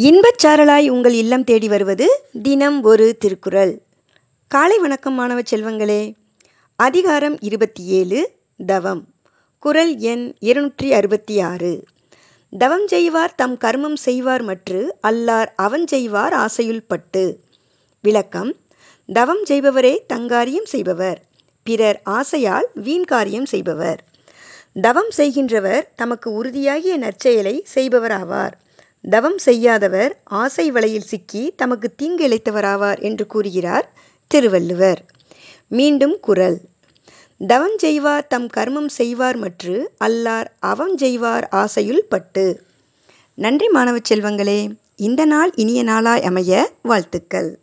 இன்பச் சாரலாய் உங்கள் இல்லம் தேடி வருவது தினம் ஒரு திருக்குறள். காலை வணக்கம் மாணவ செல்வங்களே. அதிகாரம் இருபத்தி ஏழு தவம். குரல் எண் இருநூற்றி அறுபத்தி ஆறு. தவம் செய்வார் தம் கர்மம் செய்வார் மற்று அல்லார் அவன் செய்வார் ஆசையுள் பட்டு. விளக்கம் தவம் செய்பவரே தங்காரியம் செய்பவர் பிறர் ஆசையால் வீண்காரியம் செய்பவர். தவம் செய்கின்றவர் தமக்கு உறுதியாகிய நற்செயலை செய்பவராவார். தவம் செய்யாதவர் ஆசை வலையில் சிக்கி தமக்கு தீங்கு இழைத்தவராவார் என்று கூறுகிறார் திருவள்ளுவர். மீண்டும் குரல். தவம் செய்வார் தம் கர்மம் செய்வார் மற்று அல்லார் அவம் செய்வார் ஆசையுள் பட்டு. நன்றி மாணவ செல்வங்களே இந்த நாள் இனிய நாளாய் அமைய வாழ்த்துக்கள்.